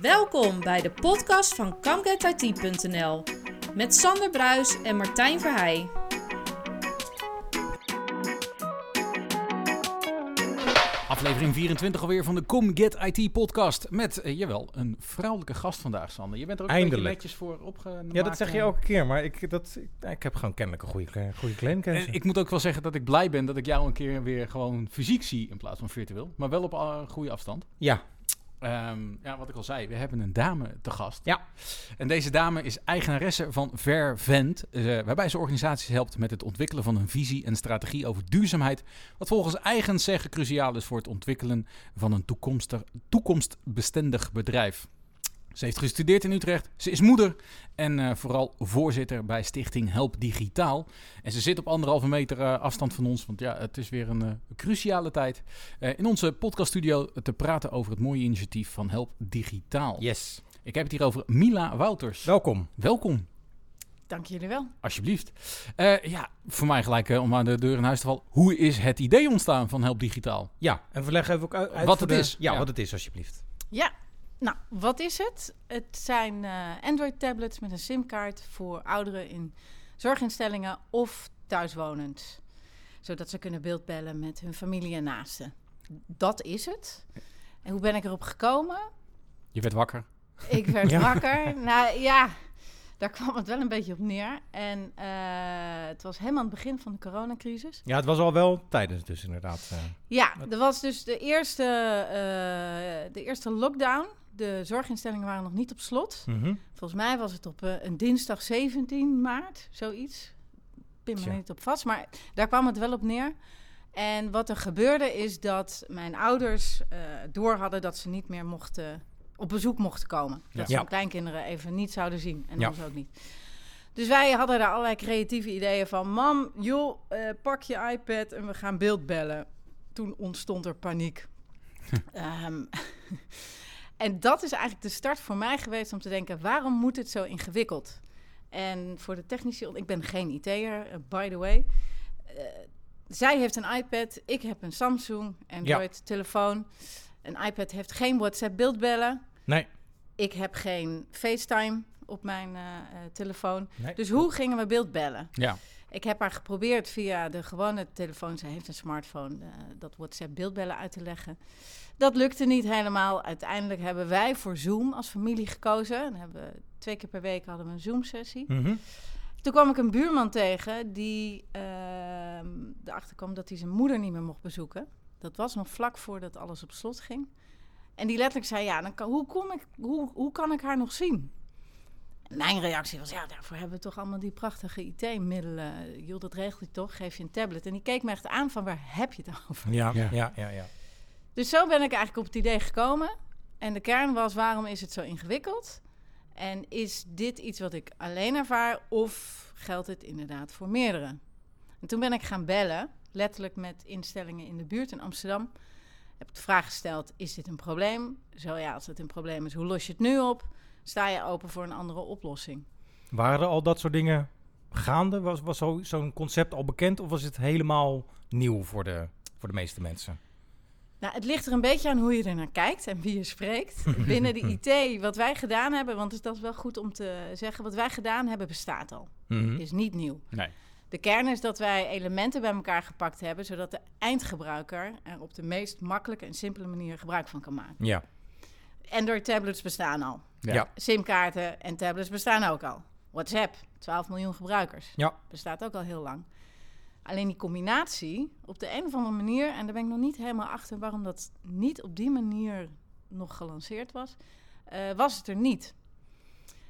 Welkom bij de podcast van ComeGetIT.nl met Sander Bruis en Martijn Verheij. Aflevering 24 alweer van de Come Get IT podcast. Met, eh, jawel, een vrouwelijke gast vandaag, Sander. Je bent er ook een Eindelijk. beetje netjes voor opgenomen. Ja, dat zeg je elke keer, maar ik, dat, ik, ik heb gewoon kennelijk een goede, goede claimkennis. En ik moet ook wel zeggen dat ik blij ben dat ik jou een keer weer gewoon fysiek zie in plaats van virtueel. Maar wel op uh, goede afstand. Ja, Ehm, ja, wat ik al zei, we hebben een dame te gast. Ja. En deze dame is eigenaresse van Vervent, eh, waarbij ze organisaties helpt met het ontwikkelen van een visie en strategie over duurzaamheid, wat volgens eigen zeggen cruciaal is voor het ontwikkelen van een toekomstig, toekomstbestendig bedrijf. Ze heeft gestudeerd in Utrecht, ze is moeder en uh, vooral voorzitter bij stichting Help Digitaal. En ze zit op anderhalve meter uh, afstand van ons, want ja, het is weer een uh, cruciale tijd. in onze podcaststudio te praten over het mooie initiatief van Help Digitaal. Yes. Ik heb het hier over Mila Wouters. Welkom. Welkom. Dank jullie wel. Alsjeblieft. ja, voor mij gelijk om aan de deur in huis te vallen. Hoe is het idee ontstaan van Help Digitaal? Ja, en verleg even ook uit wat het de, is. Ja, ja, wat het is, alsjeblieft. Ja, nou, wat is het? Het zijn uh, Android-tablets met een SIM-kaart voor ouderen in zorginstellingen of thuiswonend. Zodat ze kunnen beeldbellen met hun familie en naasten. Dat is het. En hoe ben ik erop gekomen? Je werd wakker. Ik werd ja. wakker. Nou ja, daar kwam het wel een beetje op neer. En uh, het was helemaal aan het begin van de coronacrisis. Ja, het was al wel tijdens dus inderdaad. Uh, ja, er was dus de eerste, uh, de eerste lockdown. De zorginstellingen waren nog niet op slot. Mm -hmm. Volgens mij was het op uh, een dinsdag 17 maart, zoiets. Pin me Tja. niet op vast, maar daar kwam het wel op neer. En wat er gebeurde is dat mijn ouders uh, door hadden dat ze niet meer mochten, op bezoek mochten komen. Ja. Dat ze Ja. hun kleinkinderen even niet zouden zien en Ja. ons ook niet. Dus wij hadden daar allerlei creatieve ideeën van... Mam, joh, eh, pak je iPad en we gaan beeldbellen. Toen ontstond er paniek. Ehm, en dat is eigenlijk de start voor mij geweest om te denken... waarom moet het zo ingewikkeld? En voor de technische... Ik ben geen IT'er, uh, by the way. Uh, zij heeft een iPad, ik heb een Samsung, Android, telefoon. Een iPad heeft geen WhatsApp beeldbellen. Nee. Ik heb geen FaceTime op mijn uh, telefoon. nee. Dus hoe gingen we beeldbellen? Ja. Ik heb haar geprobeerd via de gewone telefoon, zij heeft een smartphone, uh, dat WhatsApp beeldbellen uit te leggen. Dat lukte niet helemaal. Uiteindelijk hebben wij voor Zoom als familie gekozen. Dan hebben we twee keer per week hadden we een Zoom-sessie. Mm -hmm. Toen kwam ik een buurman tegen die uh, erachter kwam dat hij zijn moeder niet meer mocht bezoeken. Dat was nog vlak voordat alles op slot ging. En die letterlijk zei, ja, dan kan, hoe, kom ik, hoe, hoe kan ik haar nog zien? Mijn reactie was, ja, daarvoor hebben we toch allemaal die prachtige IT-middelen. Joh, dat regelt je toch, geef je een tablet. En die keek me echt aan van, waar heb je het over? Ja, ja, ja, ja. ja. Dus zo ben ik eigenlijk op het idee gekomen. En de kern was, waarom is het zo ingewikkeld? En is dit iets wat ik alleen ervaar of geldt het inderdaad voor meerdere? En toen ben ik gaan bellen, letterlijk met instellingen in de buurt in Amsterdam. Heb ik de vraag gesteld, is dit een probleem? Zo ja, als het een probleem is, hoe los je het nu op? Sta je open voor een andere oplossing? Waren er al dat soort dingen gaande? Was, was zo'n zo concept al bekend of was het helemaal nieuw voor de, voor de meeste mensen? Nou, het ligt er een beetje aan hoe je er naar kijkt en wie je spreekt. Binnen de IT, wat wij gedaan hebben, want dat is wel goed om te zeggen, wat wij gedaan hebben bestaat al. Mm -hmm. Is niet nieuw. Nee. De kern is dat wij elementen bij elkaar gepakt hebben, zodat de eindgebruiker er op de meest makkelijke en simpele manier gebruik van kan maken. Ja. Android-tablets bestaan al. Ja. Ja. SIM-kaarten en tablets bestaan ook al. WhatsApp, 12 miljoen gebruikers. Ja. Bestaat ook al heel lang. Alleen die combinatie, op de een of andere manier, en daar ben ik nog niet helemaal achter waarom dat niet op die manier nog gelanceerd was, uh, was het er niet.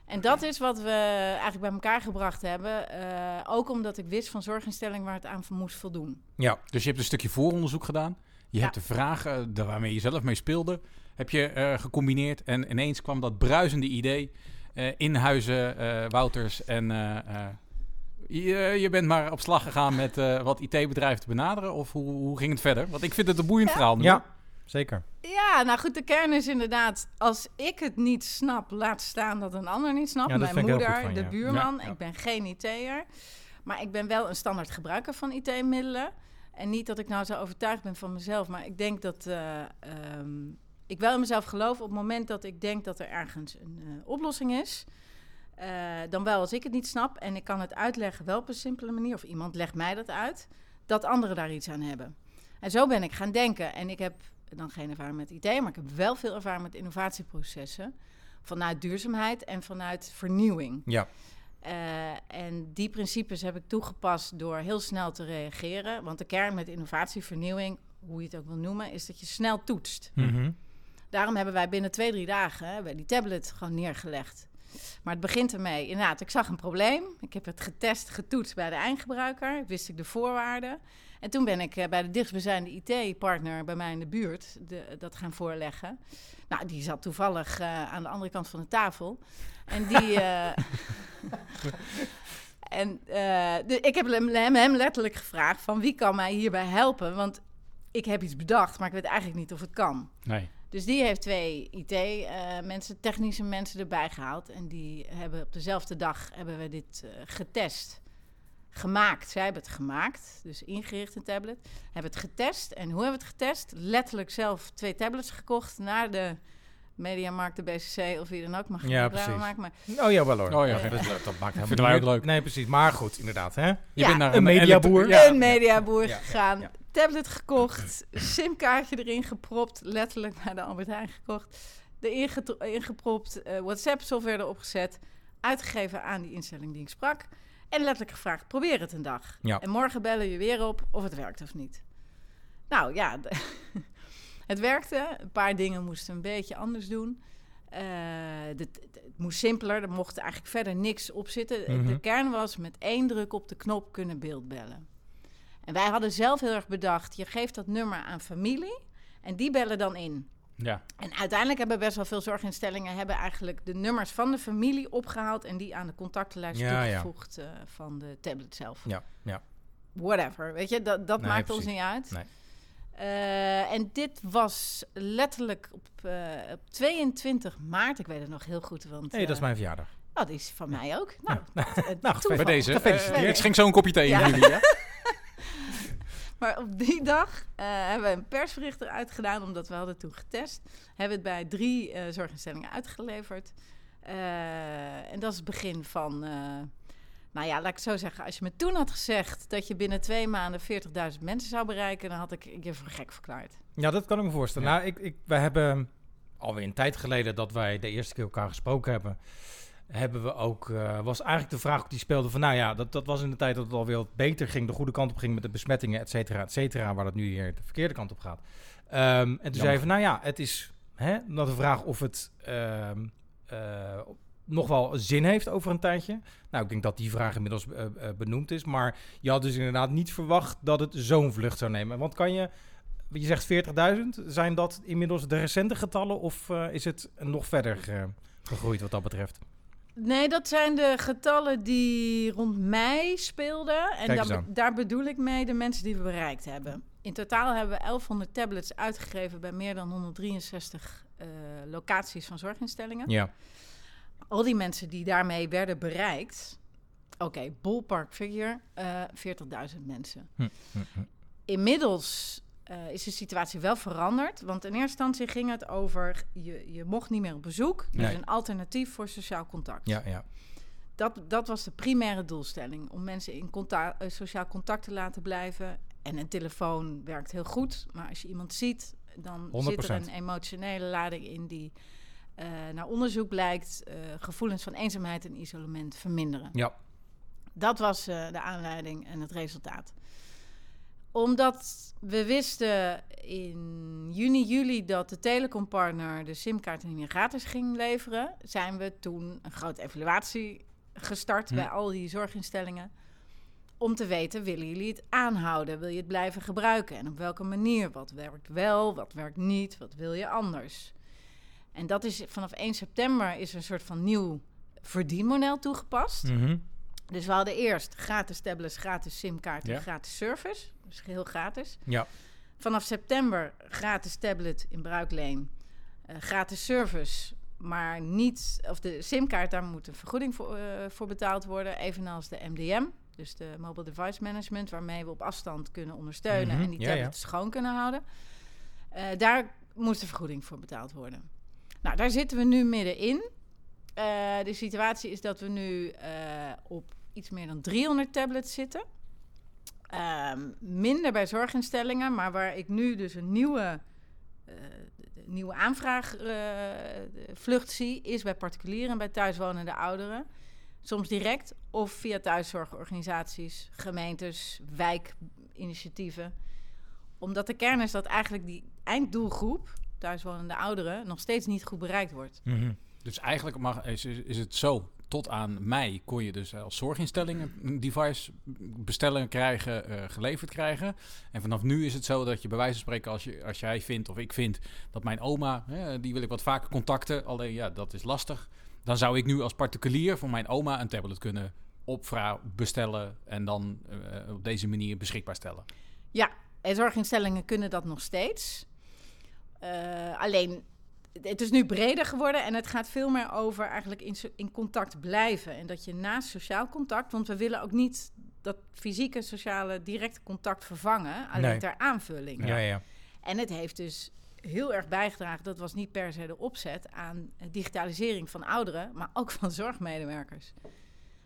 En dat is wat we eigenlijk bij elkaar gebracht hebben. Uh, ook omdat ik wist van zorginstelling waar het aan moest voldoen. Ja. Dus je hebt een stukje vooronderzoek gedaan. Je Ja. hebt de vragen uh, waarmee je zelf mee speelde, heb je uh, gecombineerd. En ineens kwam dat bruisende idee uh, in huizen Wouters. En je, je, bent maar op slag gegaan met wat IT-bedrijven te benaderen. Of hoe, hoe, ging het verder? Want ik vind het een boeiend Ja. verhaal. Nu. Ja, zeker. Ja, nou goed, de kern is inderdaad... als ik het niet snap, laat staan dat een ander niet snapt. Ja, Mijn moeder, van de buurman. Ja, ja. Ik ben geen IT'er. Maar ik ben wel een standaard gebruiker van IT-middelen. En niet dat ik nou zo overtuigd ben van mezelf... maar ik denk dat... eh, ehm, ik wel in mezelf geloof op het moment dat ik denk dat er ergens een eh, oplossing is. eh, dan wel als ik het niet snap en ik kan het uitleggen wel op een simpele manier, of iemand legt mij dat uit, dat anderen daar iets aan hebben. En zo ben ik gaan denken. En ik heb dan geen ervaring met IT, maar ik heb wel veel ervaring met innovatieprocessen. Vanuit duurzaamheid en vanuit vernieuwing. Ja. Eh, en die principes heb ik toegepast door heel snel te reageren. Want de kern met innovatievernieuwing, hoe je het ook wil noemen, is dat je snel toetst. Mhm. Daarom hebben wij binnen twee, drie dagen hè, die tablet gewoon neergelegd. Maar het begint ermee. Inderdaad, ik zag een probleem. Ik heb het getest, getoetst bij de eindgebruiker. Wist ik de voorwaarden. En toen ben ik eh, bij de dichtstbijzijnde IT-partner bij mij in de buurt de, dat gaan voorleggen. Nou, die zat toevallig eh, aan de andere kant van de tafel. En die. eh, en ik heb hem, hem, hem letterlijk gevraagd: van wie kan mij hierbij helpen? Want ik heb iets bedacht, maar ik weet eigenlijk niet of het kan. Nee. Dus die heeft twee IT-mensen, technische mensen erbij gehaald. En die hebben op dezelfde dag hebben we dit eh, getest. Gemaakt. Zij hebben het gemaakt. Dus ingericht een tablet. Hebben het getest. En hoe hebben we het getest? Letterlijk zelf twee tablets gekocht naar de Mediamarkt, de BCC of wie dan ook. Mag Ja, precies. maken. Maar Oh ja, wel hoor. Oh ja, dat, dat, dat maakt helemaal Vinden wij ook leuk. Nee, precies. Maar goed, inderdaad. Hè? Je Ja, bent naar een mediaboer. een mediaboer Ja, ja, gegaan. Tablet gekocht. simkaartje erin gepropt. Letterlijk naar de Albert Heijn gekocht. Erin ingepropt. eh, WhatsApp-software erop gezet. Uitgegeven aan die instelling die ik sprak. En letterlijk gevraagd, probeer het een dag. Ja. En morgen bellen je weer op of het werkt of niet. Nou ja, het werkte. Een paar dingen moesten een beetje anders doen. Eh, dit- dit- het moest simpeler, er mocht eigenlijk verder niks op zitten. Mhm. De kern was met één druk op de knop kunnen beeldbellen. En wij hadden zelf heel erg bedacht, je geeft dat nummer aan familie en die bellen dan in. Ja. En uiteindelijk hebben best wel veel zorginstellingen hebben eigenlijk de nummers van de familie opgehaald en die aan de contactenlijst Ja, ja. toegevoegd eh, van de tablet zelf. Ja, ja. Whatever, weet je, dat, dat Nee, maakt ons niet uit. Nee. Eh, en dit was letterlijk op, eh, op 22 maart, ik weet het nog heel goed, want hey, dat is mijn verjaardag. oh, die is van mij ook. Nou, Nou, nou. Bij deze. Gefeliciteerd. het schenk zo een kopje thee Ja. in jullie, hè? Maar op die dag eh, hebben we een persbericht eruit gedaan, omdat we hadden toen getest. Hebben we het bij drie eh, zorginstellingen uitgeleverd. Eh, en dat is het begin van, eh, nou ja, laat ik het zo zeggen. Als je me toen had gezegd dat je binnen twee maanden 40.000 mensen zou bereiken, dan had ik je voor gek verklaard. Ja, dat kan ik me voorstellen. Ja. Nou, ik, ik, wij hebben alweer een tijd geleden dat wij de eerste keer elkaar gesproken hebben. Hebben we ook, eh, was eigenlijk de vraag die speelde van, nou ja, dat, dat was in de tijd dat het alweer wat beter ging, de goede kant op ging met de besmettingen, et cetera, et cetera, waar dat nu hier de verkeerde kant op gaat. Ehm, en toen zei je van, nou ja, het is hè, dan de vraag of het ehm, eh, nog wel zin heeft over een tijdje. Nou, ik denk dat die vraag inmiddels eh, benoemd is, maar je had dus inderdaad niet verwacht dat het zo'n vlucht zou nemen. Want kan je je zegt 40.000. Zijn dat inmiddels de recente getallen of is het nog verder gegroeid wat dat betreft? Nee, dat zijn de getallen die rond mei speelden. En daar, be- daar bedoel ik mee de mensen die we bereikt hebben. In totaal hebben we 1100 tablets uitgegeven bij meer dan 163 eh, locaties van zorginstellingen. Ja. Al die mensen die daarmee werden bereikt. Oké, ballpark figure, eh 40.000 mensen. Hm, hm, hm. Inmiddels eh, is de situatie wel veranderd. Want in eerste instantie ging het over... je, je mocht niet meer op bezoek. Dus Nee. een alternatief voor sociaal contact. Ja, ja. Dat, dat was de primaire doelstelling. Om mensen in contact, eh, sociaal contact te laten blijven. En een telefoon werkt heel goed. Maar als je iemand ziet, dan zit er 100%. een emotionele lading in... die eh, naar onderzoek blijkt... gevoelens van eenzaamheid en isolement verminderen. Ja. Dat was de aanleiding en het resultaat. Omdat we wisten in juni, juli dat de telecompartner de simkaarten niet meer gratis ging leveren, zijn we toen een grote evaluatie gestart Hm. bij al die zorginstellingen. Om te weten, willen jullie het aanhouden? Wil je het blijven gebruiken? En op welke manier? Wat werkt wel, wat werkt niet? Wat wil je anders? En dat is vanaf 1 september is er een soort van nieuw verdienmodel toegepast. Mhm. Dus we hadden eerst gratis tablets, gratis simkaart en Ja. gratis service. Dus geheel gratis. Ja. Vanaf september gratis tablet in bruikleen. eh, gratis service, maar niet... Of de simkaart, daar moet een vergoeding voor, eh, voor betaald worden. Evenals de MDM, dus de Mobile Device Management... waarmee we op afstand kunnen ondersteunen Mhm, en die ja. tablets schoon kunnen houden. Eh, daar moest er vergoeding voor betaald worden. Nou, daar zitten we nu middenin. Eh de situatie is dat we nu op iets meer dan 300 tablets zitten. Ehm, minder bij zorginstellingen, maar waar ik nu dus een nieuwe, eh, de nieuwe aanvraagvlucht zie, is bij particulieren en bij thuiswonende ouderen. Soms direct of via thuiszorgorganisaties, gemeentes, wijkinitiatieven. Omdat de kern is dat eigenlijk die einddoelgroep, thuiswonende ouderen, nog steeds niet goed bereikt wordt. Mhm. Dus eigenlijk mag, is, is is het zo, tot aan mei kon je dus als zorginstelling een device bestellen, krijgen, eh, geleverd krijgen. En vanaf nu is het zo dat je bij wijze van spreken, als, je, als jij vindt of ik vind dat mijn oma, hè, die wil ik wat vaker contacten, alleen ja, dat is lastig. Dan zou ik nu als particulier voor mijn oma een tablet kunnen opvragen, bestellen en dan eh, op deze manier beschikbaar stellen. Ja, en zorginstellingen kunnen dat nog steeds. Eh, alleen, het is nu breder geworden en het gaat veel meer over eigenlijk in, in contact blijven. En dat je naast sociaal contact, want we willen ook niet dat fysieke, sociale, directe contact vervangen, alleen Nee. ter aanvulling. Ja, ja. En het heeft dus heel erg bijgedragen, dat was niet per se de opzet, aan digitalisering van ouderen, maar ook van zorgmedewerkers.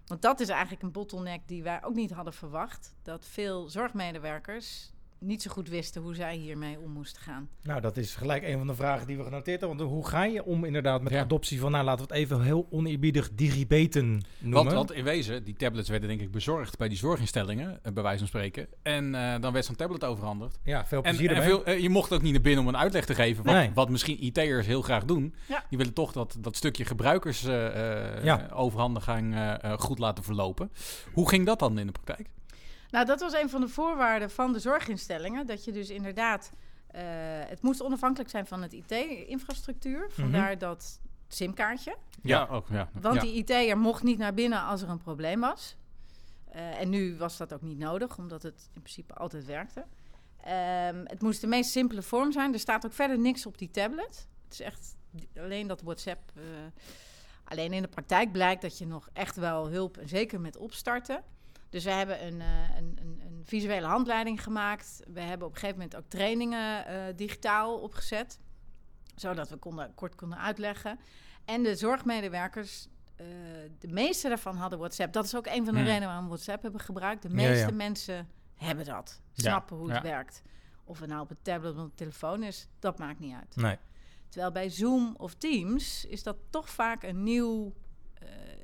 Want dat is eigenlijk een bottleneck die wij ook niet hadden verwacht. Dat veel zorgmedewerkers niet zo goed wisten hoe zij hiermee om moesten gaan. Nou, dat is gelijk een van de vragen die we genoteerd hebben. Want hoe ga je om inderdaad met Ja. adoptie van, nou laten we het even heel oneerbiedig digibeten noemen. Want, want in wezen, die tablets werden denk ik bezorgd bij die zorginstellingen, eh, bij wijze van spreken. En eh, dan werd zo'n tablet overhandigd. ja, veel En, plezier en ermee. veel, eh, je mocht ook niet naar binnen om een uitleg te geven. Wat, Nee. wat misschien IT'ers heel graag doen. Ja. Die willen toch dat, dat stukje gebruikersoverhandiging Ja. goed laten verlopen. Hoe ging dat dan in de praktijk? Nou, dat was een van de voorwaarden van de zorginstellingen. Dat je dus inderdaad... eh, het moest onafhankelijk zijn van het IT-infrastructuur. Vandaar dat SIM-kaartje. Ja, ook. Ja. Want ja. die IT'er mocht niet naar binnen als er een probleem was. Eh, en nu was dat ook niet nodig, omdat het in principe altijd werkte. Ehm, het moest de meest simpele vorm zijn. Er staat ook verder niks op die tablet. Het is echt die- alleen dat WhatsApp. eh, alleen in de praktijk blijkt dat je nog echt wel hulp, en zeker met opstarten. Dus we hebben een, eh, een, een, een visuele handleiding gemaakt. We hebben op een gegeven moment ook trainingen eh, digitaal opgezet. Zodat we konden, kort konden uitleggen. En de zorgmedewerkers, eh, de meeste daarvan hadden WhatsApp. Dat is ook een van de Hmm. redenen waarom we WhatsApp hebben gebruikt. De meeste ja. mensen hebben dat. Ja, Snappen hoe het werkt. Of het nou op een tablet of op een telefoon is, dat maakt niet uit. Nee. Terwijl bij Zoom of Teams is dat toch vaak een nieuw,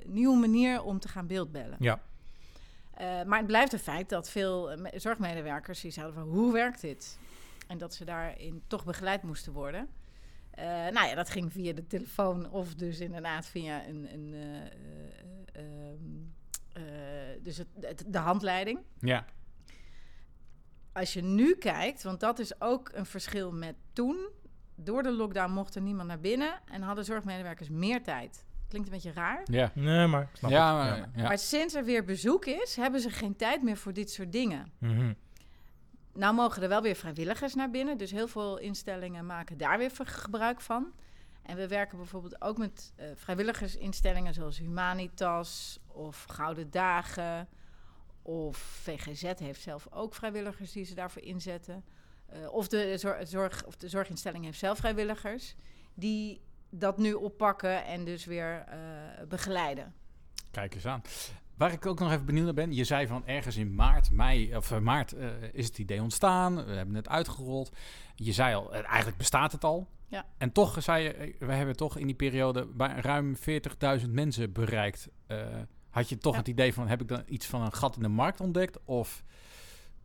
nieuwe manier om te gaan beeldbellen. Ja. Eh, maar het blijft een feit dat veel eh, me- zorgmedewerkers die zouden van hoe werkt dit? En dat ze daarin toch begeleid moesten worden. Eh, nou ja, dat ging via de telefoon of dus inderdaad via een, een, eh, eh, ehm, eh, dus het, het- de handleiding. ja. Als je nu kijkt, want dat is ook een verschil met toen. Door de lockdown mocht er niemand naar binnen en hadden zorgmedewerkers meer tijd. Klinkt een beetje raar. Ja. Nee, maar snap Ja, het. maar, ja. Maar sinds er weer bezoek is, hebben ze geen tijd meer voor dit soort dingen. Mhm. Nou mogen er wel weer vrijwilligers naar binnen. Dus heel veel instellingen maken daar weer gebruik van. En we werken bijvoorbeeld ook met eh, vrijwilligersinstellingen zoals Humanitas of Gouden Dagen. Of VGZ heeft zelf ook vrijwilligers die ze daarvoor inzetten. Eh, of, de zor- zorg, of de zorginstelling heeft zelf vrijwilligers die dat nu oppakken en dus weer eh, begeleiden. Kijk eens aan. Waar ik ook nog even benieuwd naar ben. Je zei van ergens in maart, mei of eh, maart eh, is het idee ontstaan. We hebben het uitgerold. Je zei al, eigenlijk bestaat het al. Ja. En toch zei je, we hebben toch in die periode bij ruim 40.000 mensen bereikt. Had je toch Ja. het idee van, heb ik dan iets van een gat in de markt ontdekt? Of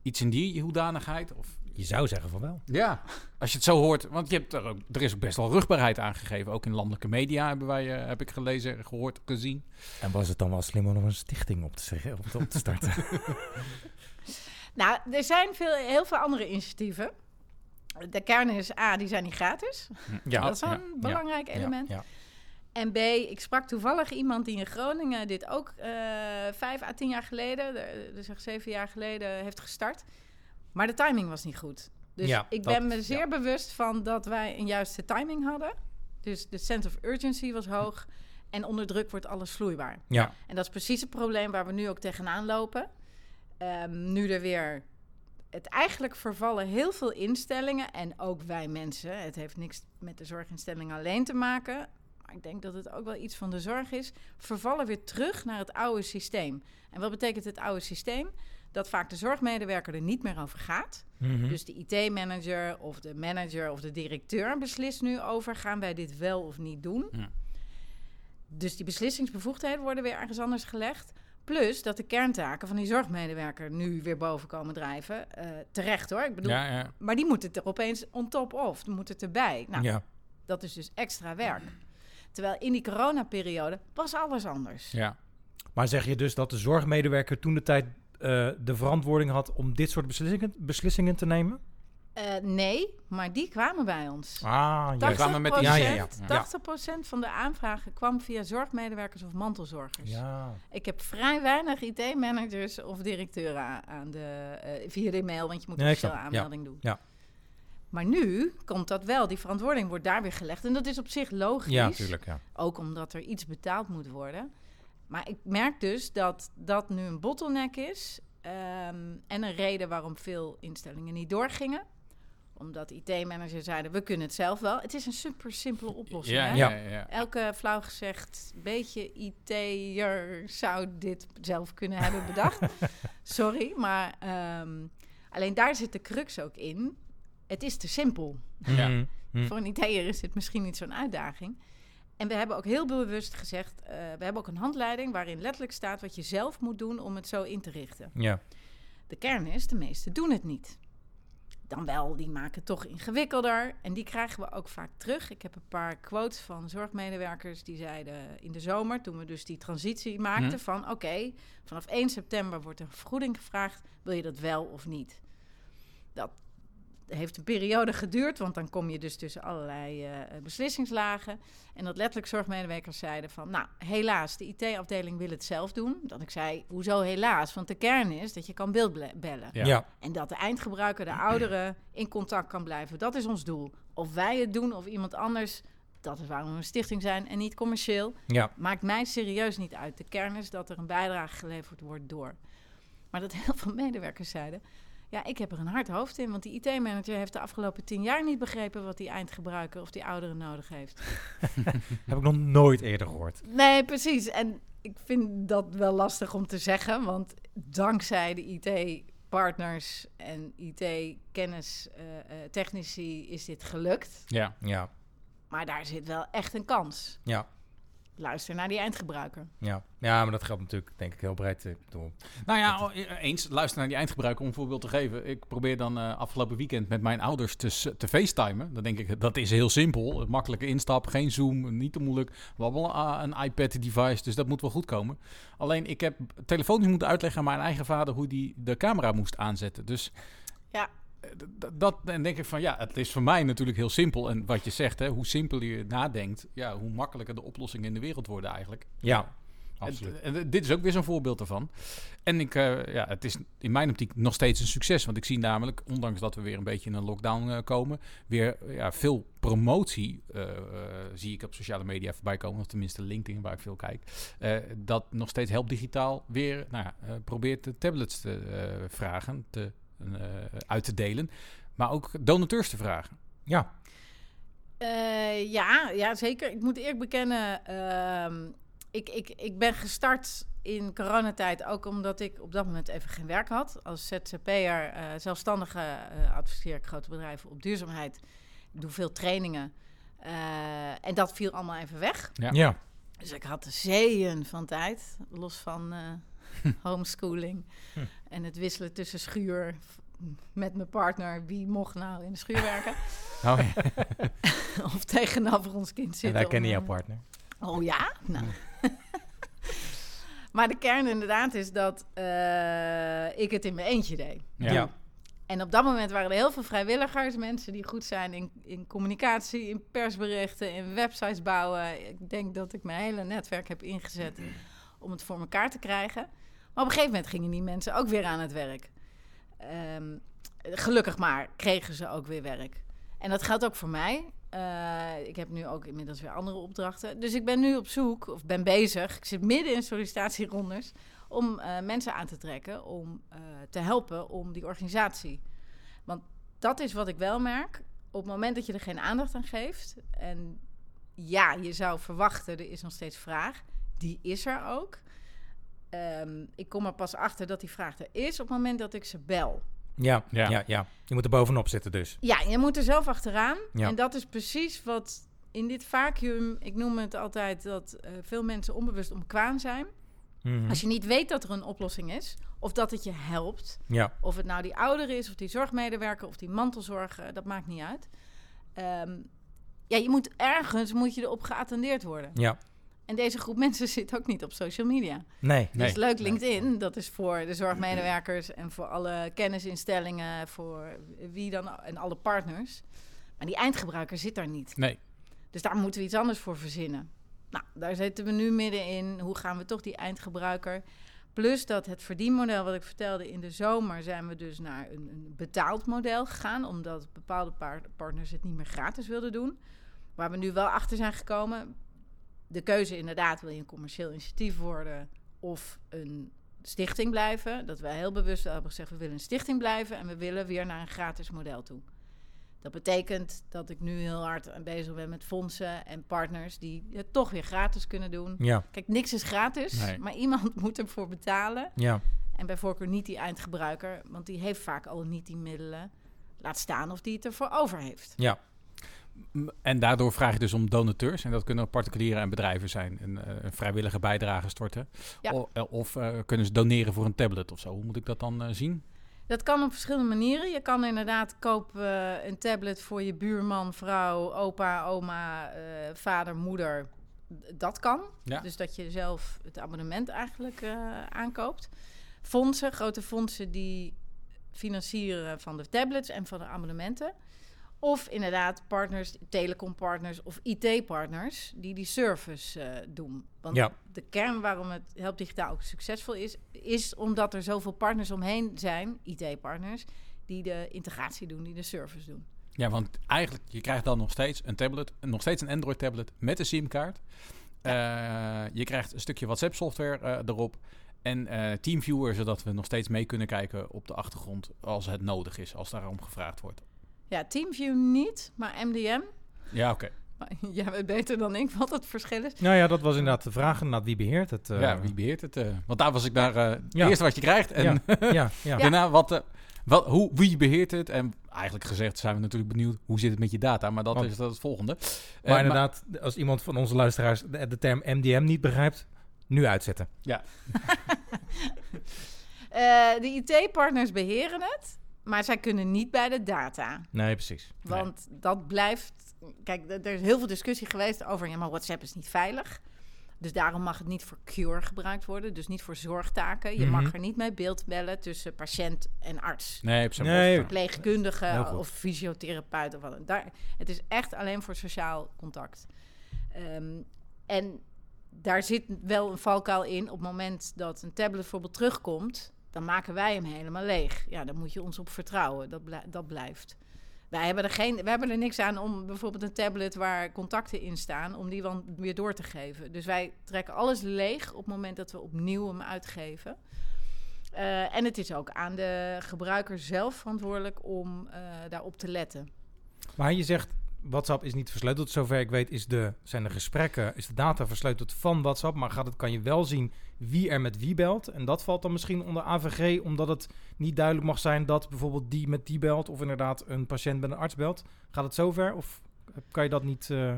iets in die hoedanigheid? Of Je zou zeggen van wel. ja, als je het zo hoort, want je hebt er, ook, er is ook best wel rugbaarheid aangegeven. Ook in landelijke media hebben wij, eh, heb ik gelezen, gehoord, gezien. En was het dan wel slim om nog een stichting op te, zeggen, op te, op te starten? Nou, er zijn veel, heel veel andere initiatieven. De kern is A, die zijn niet gratis. ja, dat is ja, een belangrijk element. Ja, En B, ik sprak toevallig iemand die in Groningen dit ook eh, vijf à tien jaar geleden, de- dus zeg zeven jaar geleden, heeft gestart. Maar de timing was niet goed. Dus Ja, ik dat- ben me zeer ja. bewust van dat wij een juiste timing hadden. Dus de sense of urgency was hoog. En onder druk wordt alles vloeibaar. ja. En dat is precies het probleem waar we nu ook tegenaan lopen. Ehm, nu er weer het eigenlijk vervallen heel veel instellingen en ook wij mensen. Het heeft niks met de zorginstelling alleen te maken. Maar ik denk dat het ook wel iets van de zorg is. Vervallen weer terug naar het oude systeem. En wat betekent het oude systeem? Dat vaak de zorgmedewerker er niet meer over gaat. Mhm. Dus de IT-manager of de manager of de directeur beslist nu over: gaan wij dit wel of niet doen? Ja. Dus die beslissingsbevoegdheden worden weer ergens anders gelegd. Plus dat de kerntaken van die zorgmedewerker nu weer boven komen drijven. Eh, terecht hoor. Ik bedoel, ja, ja, maar die moeten er opeens on top of. Die moeten erbij. Nou, ja. dat is dus extra werk. Terwijl in die coronaperiode was alles anders. Ja. Maar zeg je dus dat de zorgmedewerker toen de tijd eh, de verantwoording had om dit soort beslissingen, beslissingen te nemen? Eh, nee, maar die kwamen bij ons. Ah, 80%, ja. kwamen met die- Ja, ja, ja. 80% van de aanvragen kwam via zorgmedewerkers of mantelzorgers. Ja. Ik heb vrij weinig IT-managers of directeuren aan de, eh, via de mail, want je moet Nee, een officiële aanmelding doen. ja. Maar nu komt dat wel, die verantwoording wordt daar weer gelegd. En dat is op zich logisch. Ja, natuurlijk. Ja. Ook omdat er iets betaald moet worden. Maar ik merk dus dat dat nu een bottleneck is. ehm, en een reden waarom veel instellingen niet doorgingen. Omdat IT-managers zeiden, we kunnen het zelf wel. Het is een super simpele oplossing. Ja, hè? ja. Elke flauw gezegd beetje IT'er zou dit zelf kunnen hebben bedacht. Sorry, maar ehm, alleen daar zit de crux ook in. Het is te simpel. Ja. Mhm. Mhm. Voor een IT'er is dit misschien niet zo'n uitdaging. En we hebben ook heel bewust gezegd, eh, we hebben ook een handleiding waarin letterlijk staat wat je zelf moet doen om het zo in te richten. Ja. De kern is, de meesten doen het niet. Dan wel, die maken het toch ingewikkelder. En die krijgen we ook vaak terug. Ik heb een paar quotes van zorgmedewerkers die zeiden in de zomer, toen we dus die transitie maakten, Mhm. van oké, vanaf 1 september wordt er vergoeding gevraagd, wil je dat wel of niet? Dat heeft een periode geduurd, want dan kom je dus tussen allerlei eh, beslissingslagen. En dat letterlijk zorgmedewerkers zeiden van, nou, helaas, de IT-afdeling wil het zelf doen. Dat ik zei, hoezo helaas? Want de kern is dat je kan beeldbellen. Ja. Ja. En dat de eindgebruiker, de ouderen, in contact kan blijven. Dat is ons doel. Of wij het doen of iemand anders, dat is waarom we een stichting zijn en niet commercieel. Ja. Maakt mij serieus niet uit. De kern is dat er een bijdrage geleverd wordt door. Maar dat heel veel medewerkers zeiden... Ja, ik heb er een hard hoofd in, want die IT-manager heeft de afgelopen tien jaar niet begrepen wat die eindgebruiker of die ouderen nodig heeft. Heb ik nog nooit eerder gehoord. Nee, precies. En ik vind dat wel lastig om te zeggen, want dankzij de IT-partners en IT-kennis-technici is dit gelukt. Ja. Ja. Maar daar zit wel echt een kans. Ja. Luister naar die eindgebruiker. Ja. ja, maar dat geldt natuurlijk denk ik heel breed. Ik bedoel, Nou ja, oh, eens luister naar die eindgebruiker om een voorbeeld te geven. Ik probeer dan eh, afgelopen weekend met mijn ouders te, te facetimen. Dan denk ik, dat is heel simpel. Een Makkelijke instap, geen Zoom, niet te moeilijk. We hebben wel een iPad-device, dus dat moet wel goed komen. Alleen, ik heb telefonisch moeten uitleggen aan mijn eigen vader hoe die de camera moest aanzetten. Dus Ja. Dat, dan denk ik van ja, het is voor mij natuurlijk heel simpel. En wat je zegt, hè, hoe simpel je nadenkt, ja, hoe makkelijker de oplossingen in de wereld worden eigenlijk. ja, absoluut. En, en dit is ook weer zo'n voorbeeld daarvan. En ik, eh, ja, het is in mijn optiek nog steeds een succes. Want ik zie namelijk, ondanks dat we weer een beetje in een lockdown eh, komen, weer ja, veel promotie eh, zie ik op sociale media voorbij komen. Of tenminste LinkedIn, waar ik veel kijk. dat nog steeds Help Digitaal weer nou, ja, probeert de tablets te vragen, te, uit te delen. Maar ook donateurs te vragen. Ja. Eh, ja, ja, zeker. Ik moet eerlijk bekennen, ehm, ik, ik, ik ben gestart in coronatijd ook omdat ik op dat moment even geen werk had. Als ZZP'er, eh zelfstandige, eh, adviseer ik grote bedrijven op duurzaamheid. Ik doe veel trainingen. Eh, en dat viel allemaal even weg. Ja. Ja. Dus ik had de zeeën van tijd, los van eh, homeschooling. Hm. En het wisselen tussen schuur met mijn partner. Wie mocht nou in de schuur werken? Oh, ja. of tegenover ons kind En zitten. wij om, kennen eh, jouw partner. Oh ja? Nou. maar de kern inderdaad is dat eh, ik het in mijn eentje deed. Ja. Ja. En op dat moment waren er heel veel vrijwilligers, mensen die goed zijn in, in communicatie, in persberichten, in websites bouwen. Ik denk dat ik mijn hele netwerk heb ingezet om het voor elkaar te krijgen. Maar op een gegeven moment gingen die mensen ook weer aan het werk. Ehm, gelukkig maar kregen ze ook weer werk. En dat geldt ook voor mij. Eh, ik heb nu ook inmiddels weer andere opdrachten. Dus ik ben nu op zoek, of ben bezig, ik zit midden in sollicitatierondes, om eh, mensen aan te trekken, om eh, te helpen om die organisatie. Want dat is wat ik wel merk. Op het moment dat je er geen aandacht aan geeft, en ja, je zou verwachten, er is nog steeds vraag, die is er ook. Ehm, ik kom er pas achter dat die vraag er is op het moment dat ik ze bel. Ja, Ja. ja. Ja, Je moet er bovenop zitten dus. Ja, je moet er zelf achteraan. Ja. En dat is precies wat in dit vacuüm, ik noem het altijd dat eh, veel mensen onbewust omkwaan zijn. Mhm. Als je niet weet dat er een oplossing is, of dat het je helpt, Ja, of het nou die ouder is, of die zorgmedewerker, of die mantelzorg, dat maakt niet uit. Ehm, ja, je moet ergens moet je erop geattendeerd worden. ja. En deze groep mensen zit ook niet op social media. Nee. Nee. Dus leuk LinkedIn, dat is voor de zorgmedewerkers en voor alle kennisinstellingen, voor wie dan en alle partners. Maar die eindgebruiker zit daar niet. Nee. Dus daar moeten we iets anders voor verzinnen. Nou, daar zitten we nu middenin. Hoe gaan we toch die eindgebruiker? Plus dat het verdienmodel wat ik vertelde in de zomer zijn we dus naar een, een betaald model gegaan, omdat bepaalde par- partners het niet meer gratis wilden doen. Waar we nu wel achter zijn gekomen, de keuze inderdaad, wil je een commercieel initiatief worden of een stichting blijven? Dat wij heel bewust hebben gezegd, we willen een stichting blijven en we willen weer naar een gratis model toe. Dat betekent dat ik nu heel hard bezig ben met fondsen en partners die het toch weer gratis kunnen doen. Ja, Kijk, niks is gratis, Nee. maar iemand moet ervoor betalen. ja. En bij voorkeur niet die eindgebruiker, want die heeft vaak al niet die middelen. Laat staan of die het ervoor over heeft. Ja, En daardoor vraag je dus om donateurs. En dat kunnen particulieren en bedrijven zijn. Een, eh, een vrijwillige bijdrage storten. Ja. O- eh, Of, eh, kunnen ze doneren voor een tablet of zo. Hoe moet ik dat dan zien? Dat kan op verschillende manieren. Je kan inderdaad kopen een tablet voor je buurman, vrouw, opa, oma, vader, moeder. Dat kan. Ja. Dus dat je zelf het abonnement eigenlijk aankoopt. Fondsen, grote fondsen die financieren van de tablets en van de abonnementen. Of inderdaad partners, telecompartners of IT-partners die die service eh, doen. Want Ja. de kern waarom het Help Digitaal ook succesvol is, is omdat er zoveel partners omheen zijn, IT-partners, die de integratie doen, die de service doen. Ja, want eigenlijk, je krijgt dan nog steeds een tablet. Nog steeds een Android tablet met een SIM-kaart. Eh, je krijgt een stukje WhatsApp-software eh, erop. En Teamviewer, zodat we nog steeds mee kunnen kijken op de achtergrond als het nodig is, als daarom gevraagd wordt. Ja, Teamview niet, maar MDM. Ja, oké. Maar Jij weet beter dan ik wat het verschil is. nou ja, dat was inderdaad de vraag. Inderdaad, wie beheert het? eh, ja, wie beheert het? eh? want daar was ik naar eh Ja. eerst wat je krijgt en ja, ja, ja. daarna wat, eh, wat, hoe, wie beheert het. En eigenlijk gezegd zijn we natuurlijk benieuwd hoe zit het met je data, maar dat Want- is dat het volgende. Eh, Maar inderdaad, als iemand van onze luisteraars de, de term MDM niet begrijpt, nu uitzetten. Eh, de IT-partners beheren het, maar zij kunnen niet bij de data. Nee, precies. Want dat blijft. Kijk, er is heel veel discussie geweest over. Ja, maar WhatsApp is niet veilig. Dus daarom mag het niet voor cure gebruikt worden. Dus niet voor zorgtaken. Je Mhm. mag er niet mee beeld bellen tussen patiënt en arts. nee, ze Nee. Verpleegkundige of fysiotherapeut of wat. dan- Daar, het is echt alleen voor sociaal contact. Ehm, en daar zit wel een valkuil in. Op het moment dat een tablet bijvoorbeeld terugkomt, dan maken wij hem helemaal leeg. Ja, daar moet je ons op vertrouwen. Dat, dat blijft. Wij hebben, er geen, we hebben er niks aan om bijvoorbeeld een tablet waar contacten in staan, om die dan weer door te geven. Dus wij trekken alles leeg op het moment dat we opnieuw hem uitgeven. Eh, en het is ook aan de gebruiker zelf verantwoordelijk om eh, daarop te letten. Maar je zegt, WhatsApp is niet versleuteld. Zover ik weet is de, zijn de gesprekken, is de data versleuteld van WhatsApp. Maar gaat het, kan je wel zien wie er met wie belt. En dat valt dan misschien onder AVG, omdat het niet duidelijk mag zijn dat bijvoorbeeld die met die belt. Of inderdaad een patiënt met een arts belt. Gaat het zover? Of kan je dat niet... eh,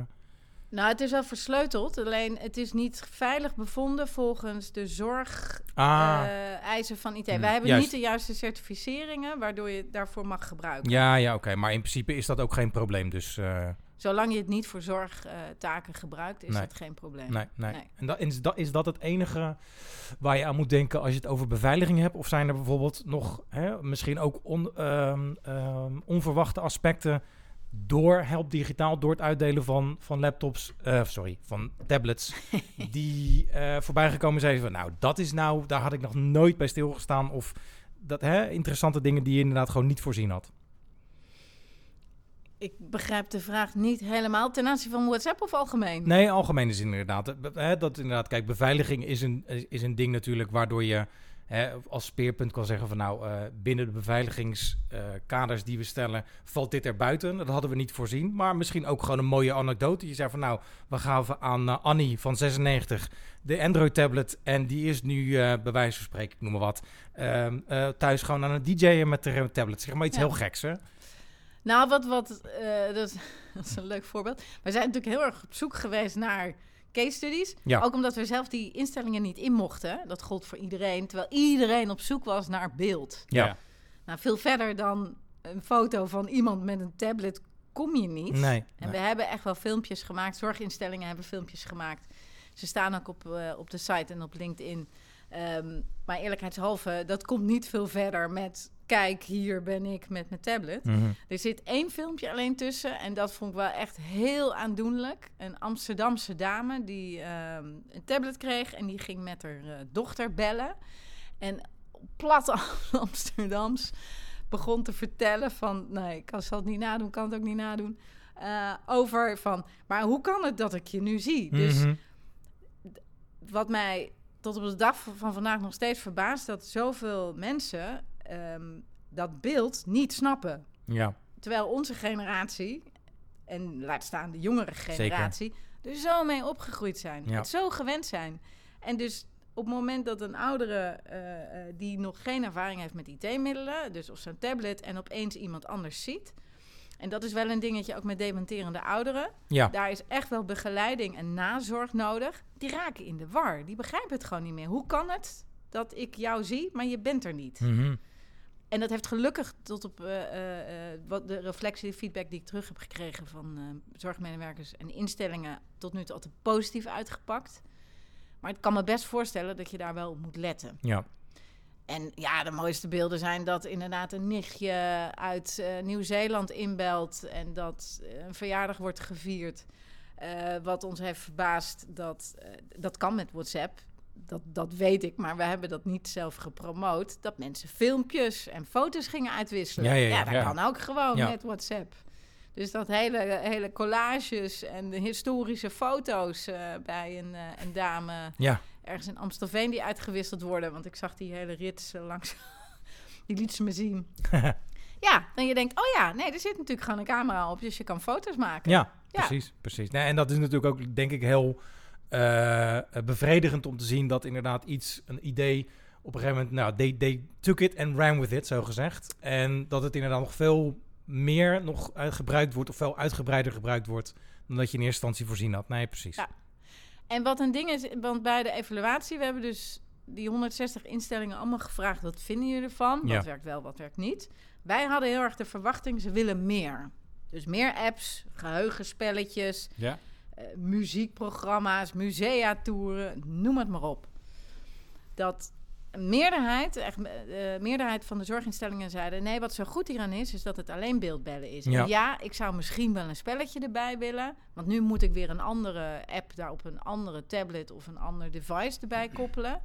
Nou, het is wel versleuteld, alleen het is niet veilig bevonden volgens de zorgeisen Ah, van IT. Hmm, Wij hebben juist. niet de juiste certificeringen waardoor je het daarvoor mag gebruiken. ja, ja, oké. Maar in principe is dat ook geen probleem. Dus eh, Zolang je het niet voor zorgtaken gebruikt, is Nee. het geen probleem. nee, nee. Nee. En dat, is, dat, is dat het enige waar je aan moet denken als je het over beveiliging hebt? Of zijn er bijvoorbeeld nog hè, misschien ook on- ehm, ehm, onverwachte aspecten door Help Digitaal, door het uitdelen van, van laptops, eh, sorry, van tablets, die eh voorbij gekomen zijn van, nou, dat is nou, daar had ik nog nooit bij stilgestaan. Of dat, hè, interessante dingen die je inderdaad gewoon niet voorzien had. Ik begrijp de vraag niet helemaal ten aanzien van WhatsApp of algemeen. Nee, algemeen is inderdaad. eh, Hè, dat inderdaad, kijk, beveiliging is een, is een ding natuurlijk waardoor je hè, als speerpunt kan zeggen van nou, eh, binnen de beveiligingskaders die we stellen, valt dit er buiten. Dat hadden we niet voorzien. Maar misschien ook gewoon een mooie anekdote. Je zei van nou, we gaven aan eh, Annie van 96 de Android tablet en die is nu eh bij wijze van spreken, ik noem maar wat, ehm, eh, thuis gewoon aan het DJ'en met de tablet. Zeg maar iets Ja. heel geks hè? Nou, wat, wat dat, is, dat is een leuk voorbeeld. We zijn natuurlijk heel erg op zoek geweest naar case studies. Ja. Ook omdat we zelf die instellingen niet in mochten. Dat gold voor iedereen. Terwijl iedereen op zoek was naar beeld. Ja. Nou, veel verder dan een foto van iemand met een tablet kom je niet. Nee. En nee. we hebben echt wel filmpjes gemaakt. Zorginstellingen hebben filmpjes gemaakt. Ze staan ook op, eh, op de site en op LinkedIn. Ehm, maar eerlijkheidshalve, dat komt niet veel verder met... kijk, hier ben ik met mijn tablet. Mhm. Er zit één filmpje alleen tussen en dat vond ik wel echt heel aandoenlijk. Een Amsterdamse dame die ehm, een tablet kreeg en die ging met haar eh, dochter bellen. En plat Amsterdams begon te vertellen van... nee, ik kan het niet nadoen, kan het ook niet nadoen. eh, over van, maar hoe kan het dat ik je nu zie? Dus Mhm. wat mij tot op de dag van vandaag nog steeds verbaast... dat zoveel mensen ehm, dat beeld niet snappen. Ja. Terwijl onze generatie, en laat staan de jongere generatie, er zo mee opgegroeid zijn. Ja. Het zo gewend zijn. En dus op het moment dat een oudere eh, eh, die nog geen ervaring heeft met IT-middelen, dus op zijn tablet en opeens iemand anders ziet. En dat is wel een dingetje ook met dementerende ouderen. Ja. Daar is echt wel begeleiding en nazorg nodig. Die raken in de war. Die begrijpen het gewoon niet meer. Hoe kan het dat ik jou zie, maar je bent er niet? Mhm. En dat heeft gelukkig tot op eh, eh, eh, wat de reflectie, de feedback die ik terug heb gekregen van zorgmedewerkers en instellingen tot nu toe altijd positief uitgepakt. Maar ik kan me best voorstellen dat je daar wel op moet letten. Ja. En ja, de mooiste beelden zijn dat inderdaad een nichtje uit Nieuw-Zeeland inbelt en dat een verjaardag wordt gevierd. Wat ons heeft verbaasd, dat, dat kan met WhatsApp. Dat, dat weet ik, maar we hebben dat niet zelf gepromoot. Dat mensen filmpjes en foto's gingen uitwisselen. Ja, ja, ja. dat kan ook gewoon met WhatsApp. Dus dat hele, hele collages en de historische foto's eh, bij een, eh, een dame Ja. ergens in Amstelveen die uitgewisseld worden. Want ik zag die hele rit eh, langs. die liet ze me zien. ja, dan je denkt, oh ja, nee, er zit natuurlijk gewoon een camera op, dus je kan foto's maken. Ja, Ja. precies. precies. Nee, en dat is natuurlijk ook, denk ik, heel eh, bevredigend om te zien dat inderdaad iets, een idee, op een gegeven moment, nou, they, they took it and ran with it, zo gezegd. En dat het inderdaad nog veel meer nog gebruikt wordt, of veel uitgebreider gebruikt wordt, dan dat je in eerste instantie voorzien had. Nee, precies. Ja. En wat een ding is, want bij de evaluatie, we hebben dus die 160 instellingen allemaal gevraagd, wat vinden jullie ervan? Ja. Wat werkt wel, wat werkt niet? Wij hadden heel erg de verwachting, ze willen meer. Dus meer apps, geheugenspelletjes, Ja. Eh, muziekprogramma's, musea-toeren, noem het maar op. Dat een meerderheid, echt, de meerderheid van de zorginstellingen zeiden... nee, wat zo goed hieraan is, is dat het alleen beeldbellen is. Ja. Ja, ik zou misschien wel een spelletje erbij willen... want nu moet ik weer een andere app daar op een andere tablet... of een ander device erbij koppelen.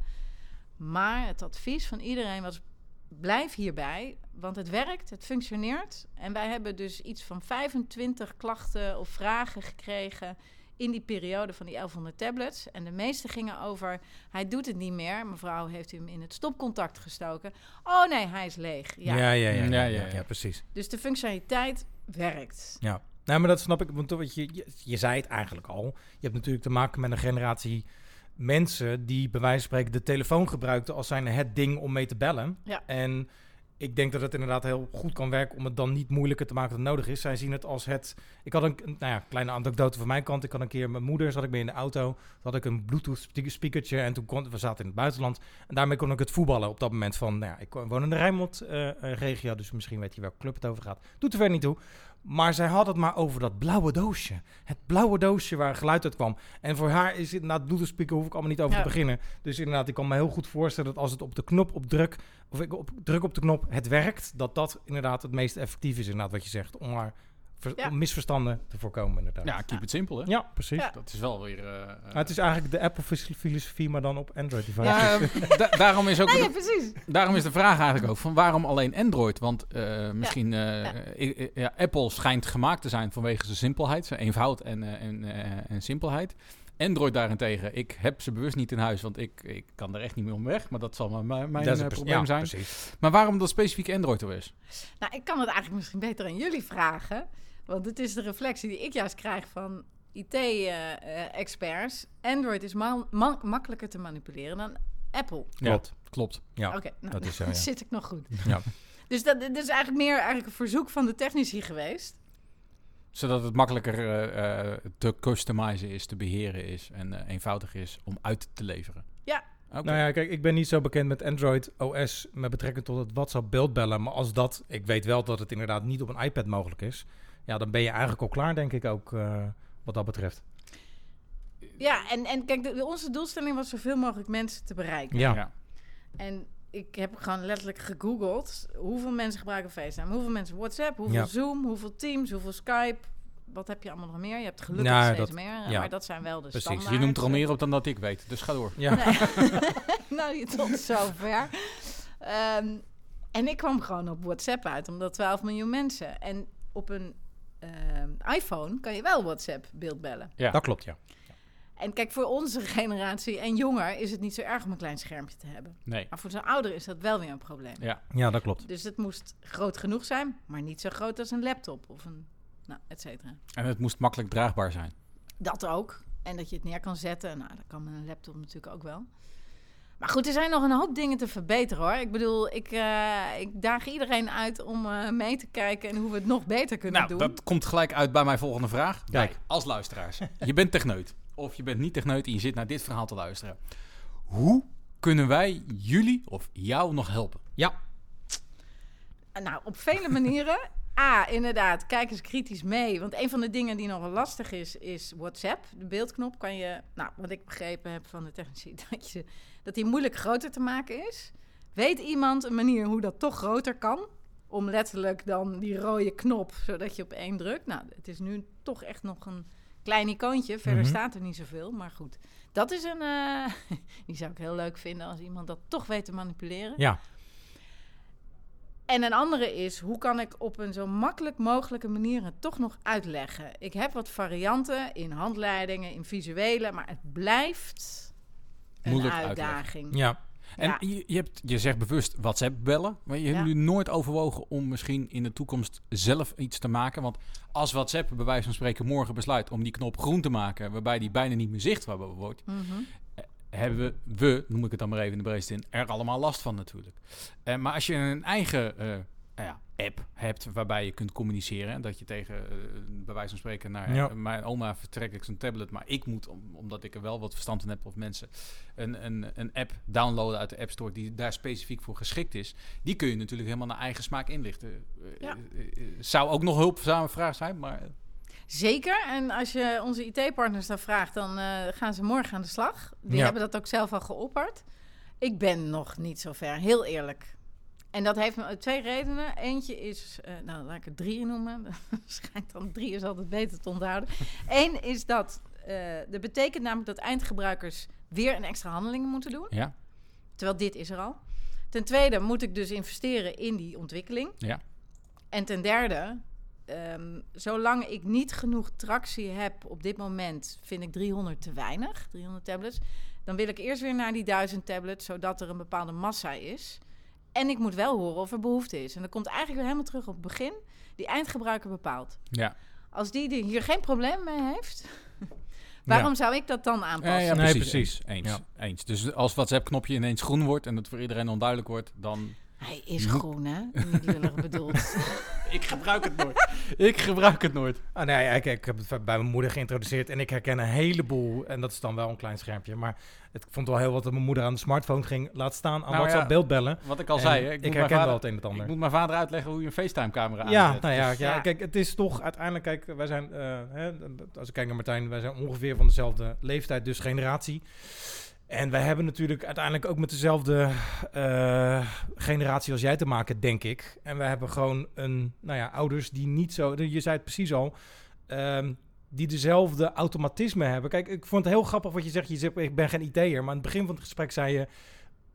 Maar het advies van iedereen was... blijf hierbij, want het werkt, het functioneert. En wij hebben dus iets van 25 klachten of vragen gekregen in die periode van die 1100 tablets. En de meeste gingen over, hij doet het niet meer. Mevrouw heeft hem in het stopcontact gestoken. Oh nee, hij is leeg. Ja. Ja, ja, ja, ja, Ja, ja, ja, ja, ja. precies. Dus de functionaliteit werkt. Ja, nou, maar dat snap ik. Want wat je, je, je zei het eigenlijk al. Je hebt natuurlijk te maken met een generatie mensen die bij wijze van spreken de telefoon gebruikten als zijn het ding om mee te bellen. Ja. En ik denk dat het inderdaad heel goed kan werken om het dan niet moeilijker te maken dan nodig is. Zij zien het als het. Ik had een, nou ja, kleine anekdote van mijn kant. Ik had een keer mijn moeder, zat ik mee in de auto. Toen had ik een Bluetooth speaker- speakertje en toen kon we zaten in het buitenland. En daarmee kon ik het voetballen op dat moment van. Nou ja, ik woon in de Rijnmond-regio, dus misschien weet je welke club het over gaat. Doet er verder niet toe. Maar zij had het maar over dat blauwe doosje. Het blauwe doosje waar geluid uit kwam. En voor haar is het inderdaad Bluetooth hoef ik allemaal niet over Ja. te beginnen. Dus inderdaad, ik kan me heel goed voorstellen dat als het op de knop op druk, of ik op druk op de knop, het werkt, dat dat inderdaad het meest effectief is, inderdaad, wat je zegt. Om haar Ja. om misverstanden te voorkomen inderdaad. Ja, keep it simpel, hè? Ja, precies. Ja. Dat is wel weer... eh, eh, het is eigenlijk de Apple-filosofie, maar dan op Android-devices. Ja, eh, da- daarom is ook Nee, de- ja, precies. Daarom is de vraag eigenlijk ook van waarom alleen Android? Want eh, misschien, eh, ja. ja, Apple schijnt gemaakt te zijn vanwege zijn simpelheid, zijn eenvoud en, eh, en, eh, en simpelheid. Android daarentegen, ik heb ze bewust niet in huis, want ik, ik kan er echt niet meer om weg. Maar dat zal maar mijn, mijn Dat is een pres- probleem ja, zijn. Precies. Maar waarom dat specifiek Android OS? Nou, ik kan het eigenlijk misschien beter aan jullie vragen. Want het is de reflectie die ik juist krijg van IT-experts. Android is ma- ma- makkelijker te manipuleren dan Apple. Klopt. Klopt. Ja, Oké, nou, dat is zo, ja. zit ik nog goed. Ja. Dus dat, dat is eigenlijk meer eigenlijk een verzoek van de technici geweest. Zodat het makkelijker eh, eh, te customizen is, te beheren is en eh, eenvoudig is om uit te leveren. Ja. Oké. Nou ja, kijk, ik ben niet zo bekend met Android OS met betrekking tot het WhatsApp beeldbellen. Maar als dat, ik weet wel dat het inderdaad niet op een iPad mogelijk is. Ja, dan ben je eigenlijk al klaar, denk ik ook, eh, wat dat betreft. Ja, en, en kijk, de- onze doelstelling was zoveel mogelijk mensen te bereiken. Ja, Ja. En ik heb gewoon letterlijk gegoogeld hoeveel mensen gebruiken FaceTime, hoeveel mensen WhatsApp, hoeveel Ja. Zoom, hoeveel Teams, hoeveel Skype. Wat heb je allemaal nog meer? Je hebt gelukkig Nou, steeds dat- meer, ja. maar dat zijn wel de Precies. standaard. Je noemt er al meer op dan dat ik weet, dus ga door. ja. nou, je tot zover. Ehm, en ik kwam gewoon op WhatsApp uit, omdat 12 miljoen mensen. En op een ehm, iPhone kan je wel WhatsApp beeldbellen. Ja. dat klopt, ja. En kijk, voor onze generatie en jonger is het niet zo erg om een klein schermpje te hebben. Nee. Maar voor zo'n ouder is dat wel weer een probleem. Ja. Ja, dat klopt. Dus het moest groot genoeg zijn, maar niet zo groot als een laptop of een, nou, et cetera. En het moest makkelijk draagbaar zijn. Dat ook. En dat je het neer kan zetten. Nou, dat kan met een laptop natuurlijk ook wel. Maar goed, er zijn nog een hoop dingen te verbeteren hoor. Ik bedoel, ik, eh, ik daag iedereen uit om eh, mee te kijken en hoe we het nog beter kunnen Nou, doen. dat komt gelijk uit bij mijn volgende vraag. Kijk. Wij, als luisteraars. je bent techneut. Of je bent niet techneut en je zit naar dit verhaal te luisteren. Hoe kunnen wij jullie of jou nog helpen? Ja, Nou, op vele manieren. A, inderdaad, kijk eens kritisch mee. Want een van de dingen die nog wel lastig is, is WhatsApp. De beeldknop kan je, nou, wat ik begrepen heb van de technici, dat, je, dat die moeilijk groter te maken is. Weet iemand een manier hoe dat toch groter kan? Om letterlijk dan die rode knop, zodat je op één drukt. Nou, het is nu toch echt nog een klein icoontje. Verder Mhm. staat er niet zoveel, maar goed. Dat is een, eh, die zou ik heel leuk vinden als iemand dat toch weet te manipuleren. ja. En een andere is, hoe kan ik op een zo makkelijk mogelijke manier het toch nog uitleggen? Ik heb wat varianten in handleidingen, in visuele, maar het blijft een Moeilijk uitdaging. ja. En Ja. je, je, hebt, je zegt bewust WhatsApp bellen. Maar je hebt Ja. nu nooit overwogen om misschien in de toekomst zelf iets te maken. Want als WhatsApp bij wijze van spreken morgen besluit om die knop groen te maken. Waarbij die bijna niet meer zichtbaar wordt. Mhm. Hebben we, we, noem ik het dan maar even in de breedste zin, er allemaal last van natuurlijk. Eh, maar als je een eigen eh, nou ja, app hebt waarbij je kunt communiceren, dat je tegen, eh, bij wijze van spreken, naar Ja. mijn oma vertrek ik zijn tablet, maar ik moet, om, omdat ik er wel wat verstand van heb of mensen, een, een, een app downloaden uit de App Store die daar specifiek voor geschikt is, die kun je natuurlijk helemaal naar eigen smaak inlichten. Ja. zou ook nog hulpzame vraag zijn, maar Zeker. En als je onze IT-partners dan vraagt, dan eh, gaan ze morgen aan de slag. Die Ja. hebben dat ook zelf al geopperd. Ik ben nog niet zo ver, heel eerlijk. En dat heeft me twee redenen. Eentje is, eh, nou laat ik er drie noemen. Schijnt dan drie is altijd beter te onthouden. Eén is dat, eh dat betekent namelijk dat eindgebruikers weer een extra handeling moeten doen. ja, Terwijl dit is er al. Ten tweede moet ik dus investeren in die ontwikkeling. ja. En ten derde, ehm, zolang ik niet genoeg tractie heb op dit moment, vind ik 300 te weinig, 300 tablets. Dan wil ik eerst weer naar die 1000 tablets, zodat er een bepaalde massa is. En ik moet wel horen of er behoefte is. En dat komt eigenlijk weer helemaal terug op het begin. Die eindgebruiker bepaalt. ja. Als die er hier geen probleem mee heeft, waarom zou ik dat dan aanpassen? Ja, ja, Nee, precies. precies. Eens, Ja. eens. Dus als WhatsApp-knopje ineens groen wordt en het voor iedereen onduidelijk wordt, dan... Hij is Moet- groen, hè? Niet lullig bedoeld. Ik gebruik het nooit. ik gebruik het nooit. Ah, nee, ik, ik heb het bij mijn moeder geïntroduceerd en ik herken een heleboel. En dat is dan wel een klein schermpje. Maar het, ik vond wel heel wat dat mijn moeder aan de smartphone ging laat staan aan Nou WhatsApp ja, beeldbellen. Wat ik al En zei, hè, ik, ik herken vader, wel het een en het ik ander. moet mijn vader uitleggen hoe je een FaceTime-camera Ja, aanzet. nou ja, Dus- ja, ja. kijk, het is toch uiteindelijk, kijk, wij zijn, eh, hè, als ik kijk naar Martijn, wij zijn ongeveer van dezelfde leeftijd, dus generatie. En wij hebben natuurlijk uiteindelijk ook met dezelfde eh, generatie als jij te maken, denk ik. En we hebben gewoon een, nou ja, ouders die niet zo, je zei het precies al, ehm, die dezelfde automatisme hebben. Kijk, ik vond het heel grappig wat je zegt. Je zegt, ik ben geen IT'er, maar aan het begin van het gesprek zei je,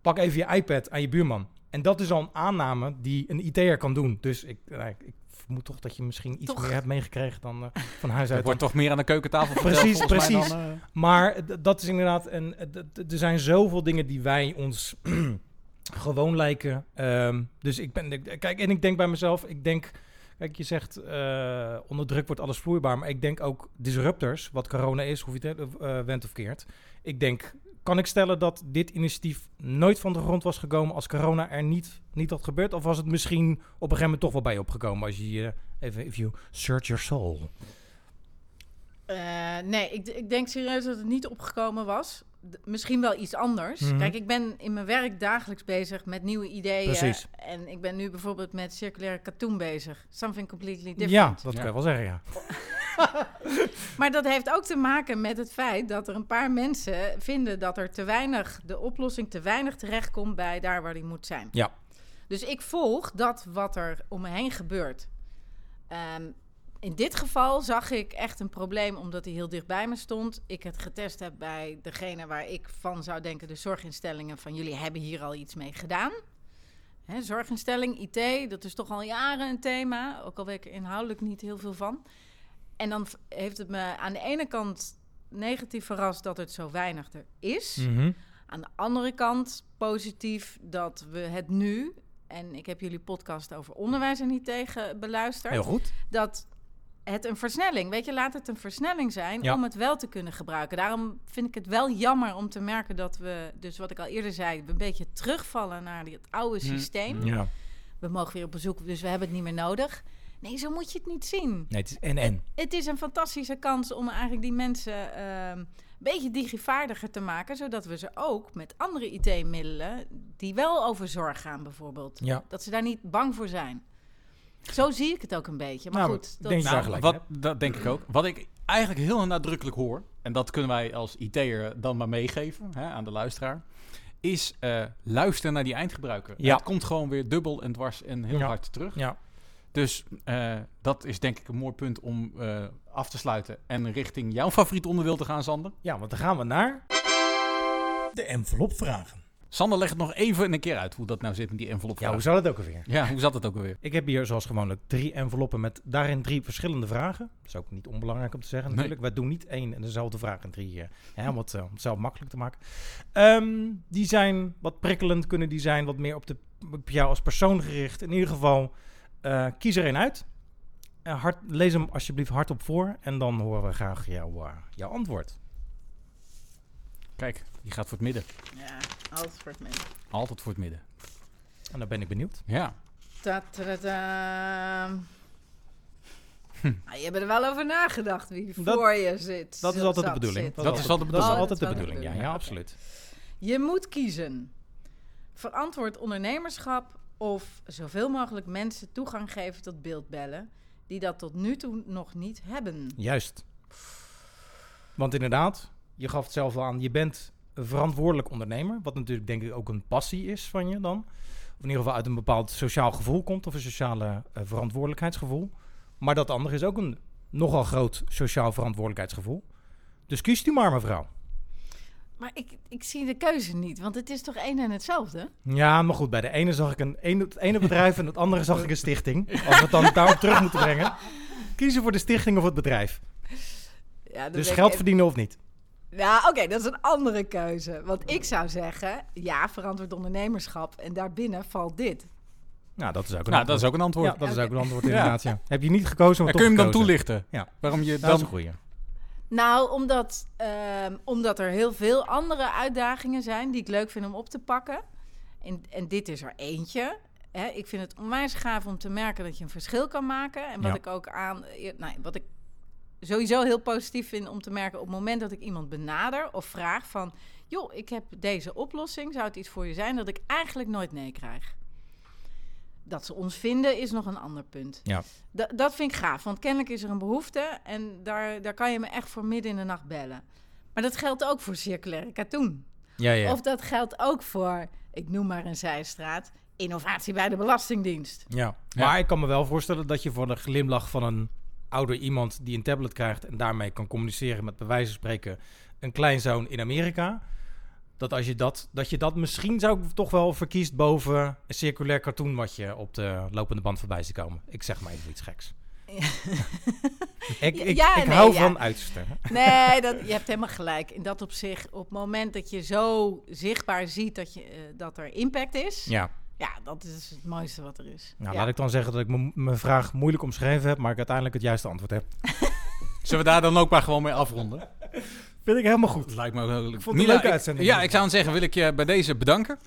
pak even je iPad aan je buurman. En dat is al een aanname die een IT'er kan doen. Dus ik, nou, ik vermoed toch dat je misschien iets Toch. meer hebt meegekregen dan eh, van huis uit. Het wordt toch meer aan de keukentafel verteld, Precies, precies. dan, eh. Maar dat is inderdaad, d- er zijn zoveel dingen die wij ons gewoon lijken. Ehm, dus ik ben, kijk, en ik denk bij mezelf, ik denk, kijk, je zegt eh, onder druk wordt alles vloeibaar, maar ik denk ook disruptors, wat corona is, hoe je het uh, went of keert. Ik denk, kan ik stellen dat dit initiatief nooit van de grond was gekomen als corona er niet, niet had gebeurd? Of was het misschien op een gegeven moment toch wel bij je opgekomen als je even, if you search your soul? Eh, nee, ik, ik denk serieus dat het niet opgekomen was. D- misschien wel iets anders. Mhm. Kijk, ik ben in mijn werk dagelijks bezig met nieuwe ideeën. Precies. En ik ben nu bijvoorbeeld met circulaire katoen bezig. Something completely different. Ja, dat Ja. kan je wel zeggen, ja. Maar dat heeft ook te maken met het feit dat er een paar mensen vinden dat er te weinig, de oplossing te weinig terechtkomt bij daar waar die moet zijn. Ja. Dus ik volg dat wat er om me heen gebeurt. Ehm, in dit geval zag ik echt een probleem omdat hij heel dicht bij me stond. Ik het getest heb bij degene waar ik van zou denken, de zorginstellingen, van jullie hebben hier al iets mee gedaan. Hè, zorginstelling, IT, dat is toch al jaren een thema, ook al weet ik er inhoudelijk niet heel veel van. En dan heeft het me aan de ene kant negatief verrast dat het zo weinig er is. Mhm. Aan de andere kant positief dat we het nu, en ik heb jullie podcast over onderwijs en niet tegen beluisterd, Heel goed. dat het een versnelling, weet je, laat het een versnelling zijn Ja. om het wel te kunnen gebruiken. Daarom vind ik het wel jammer om te merken dat we, dus wat ik al eerder zei, een beetje terugvallen naar het oude Hmm. systeem. Ja. We mogen weer op bezoek, dus we hebben het niet meer nodig. Nee, zo moet je het niet zien. Nee, het is en en. Het is een fantastische kans om eigenlijk die mensen ehm, een beetje digivaardiger te maken, zodat we ze ook met andere IT-middelen, die wel over zorg gaan bijvoorbeeld, Ja. dat ze daar niet bang voor zijn. Zo zie ik het ook een beetje. Maar Nou, goed, dat, denk- Nou, gelijk wat, dat denk ik ook. Wat ik eigenlijk heel nadrukkelijk hoor, en dat kunnen wij als IT'er dan maar meegeven hè, aan de luisteraar, is eh luisteren naar die eindgebruiker. Ja. Het komt gewoon weer dubbel en dwars en heel Ja. hard terug. Ja. Dus eh, dat is denk ik een mooi punt om eh, af te sluiten en richting jouw favoriet onderdeel te gaan, Sander. ja, want dan gaan we naar de envelopvragen. Sander, leg het nog even een keer uit hoe dat nou zit met die envelop. Ja, hoe zou dat ook alweer? ja, hoe zat het ook alweer? Ik heb hier zoals gewoonlijk drie enveloppen met daarin drie verschillende vragen. Dat is ook niet onbelangrijk om te zeggen Nee. natuurlijk. Wij doen niet één en dezelfde vraag in drie, eh, hè, om, het, om het zelf makkelijk te maken. Ehm, die zijn wat prikkelend, kunnen die zijn wat meer op, de, op jou als persoon gericht. In ieder geval, eh, kies er één uit. Eh, hard, lees hem alsjeblieft hardop voor en dan horen we graag jouw, eh, jouw antwoord. Kijk, die gaat voor het midden. ja, altijd voor het midden. Altijd voor het midden. En dan ben ik benieuwd. Ja. Ta -ta -ta. Nou, je hebt er wel over nagedacht wie Hm. Dat- voor je zit. Dat is altijd de bedoeling. zit. Dat is Dat is altijd is de bedoeling, ja, ja, absoluut. Je moet kiezen. Verantwoord ondernemerschap of zoveel mogelijk mensen toegang geven tot beeldbellen die dat tot nu toe nog niet hebben. Juist. Want inderdaad, je gaf het zelf al aan, je bent een verantwoordelijk ondernemer. Wat natuurlijk denk ik ook een passie is van je dan. Of in ieder geval uit een bepaald sociaal gevoel komt. Of een sociale eh, verantwoordelijkheidsgevoel. Maar dat andere is ook een nogal groot sociaal verantwoordelijkheidsgevoel. Dus kiest u maar, mevrouw. Maar ik, ik zie de keuze niet, want het is toch één en hetzelfde? Ja, maar goed, bij de ene zag ik een, ene, het ene bedrijf en het andere zag ik een stichting. Als we het dan daarop terug moeten brengen. Kiezen voor de stichting of het bedrijf. Ja, dan Dus geld ik- verdienen of niet. Ja, oké, dat is een andere keuze. Want ik zou zeggen, ja, verantwoord ondernemerschap. En daarbinnen valt dit. Nou, dat is ook een Nou, dat is antwoord. ook een antwoord. Ja, dat is ook een antwoord inderdaad, ja. Heb je niet gekozen, maar kun je hem dan gekozen. toelichten? Ja. Waarom je Dat is een goeie. Nou, omdat, ehm, omdat er heel veel andere uitdagingen zijn die ik leuk vind om op te pakken. En, en dit is er eentje. Hè, ik vind het onwijs gaaf om te merken dat je een verschil kan maken. En wat Ja. ik ook aan, eh, nou, wat ik sowieso heel positief vind om te merken op het moment dat ik iemand benader of vraag van, joh, ik heb deze oplossing, zou het iets voor je zijn dat ik eigenlijk nooit nee krijg. Dat ze ons vinden is nog een ander punt. Ja. Da- dat vind ik gaaf, want kennelijk is er een behoefte en daar, daar kan je me echt voor midden in de nacht bellen. Maar dat geldt ook voor circulaire katoen. Ja, ja. Of dat geldt ook voor, ik noem maar een zijstraat, innovatie bij de Belastingdienst. ja. Ja. Maar ik kan me wel voorstellen dat je voor de glimlach van een ouder iemand die een tablet krijgt en daarmee kan communiceren met bij wijze van spreken een kleinzoon in Amerika. Dat als je dat, dat je dat misschien zou ik toch wel verkiest boven een circulair cartoon wat je op de lopende band voorbij ziet komen. Ik zeg maar even iets geks. Ik, ik, Ja, ik nee, hou ja. van uiterste. Nee, dat, je hebt helemaal gelijk. In dat opzicht, op het moment dat je zo zichtbaar ziet dat, je, eh, dat er impact is, ja. Ja, dat is het mooiste wat er is. nou, ja. laat ik dan zeggen dat ik mijn vraag moeilijk omschreven heb, maar ik uiteindelijk het juiste antwoord heb. Zullen we daar dan ook maar gewoon mee afronden? Vind ik helemaal goed. Lijkt me wel Ik vond het een leuke ik- uitzending. Ja, ik zou dan zeggen, wil ik je bij deze bedanken.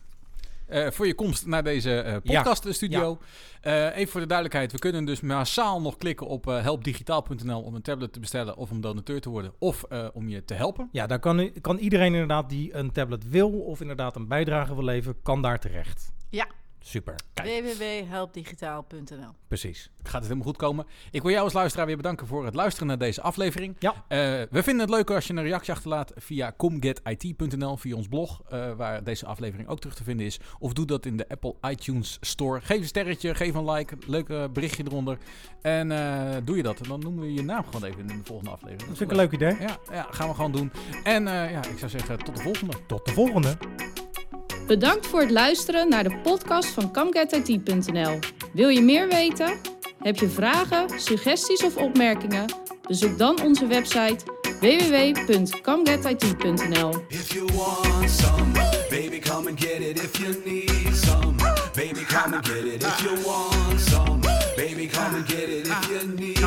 eh, voor je komst naar deze eh podcaststudio. Eh, even voor de duidelijkheid, we kunnen dus massaal nog klikken op helpdigitaal.nl om een tablet te bestellen of om donateur te worden of eh, om je te helpen. Ja, daar kan, kan iedereen inderdaad die een tablet wil of inderdaad een bijdrage wil leveren, kan daar terecht. Ja. Super, www.helpdigitaal.nl precies. Gaat het helemaal goed komen. Ik wil jou als luisteraar weer bedanken voor het luisteren naar deze aflevering. Ja. Eh, we vinden het leuk als je een reactie achterlaat via comgetit.nl, via ons blog, eh, waar deze aflevering ook terug te vinden is. Of doe dat in de Apple iTunes Store. Geef een sterretje, geef een like, leuk berichtje eronder. En eh, doe je dat, en dan noemen we je naam gewoon even in de volgende aflevering. Dat vind ik een leuk idee. Ja, ja, gaan we gewoon doen. En eh, ja, ik zou zeggen, tot de volgende. Tot de volgende. Bedankt voor het luisteren naar de podcast van ComeGetIT.nl. Wil je meer weten? Heb je vragen, suggesties of opmerkingen? Bezoek dan onze website www.comegetit.nl. If you want some, baby, come and get it. If you need some, baby, come and get it. If you want some, baby, come and get it. If you need,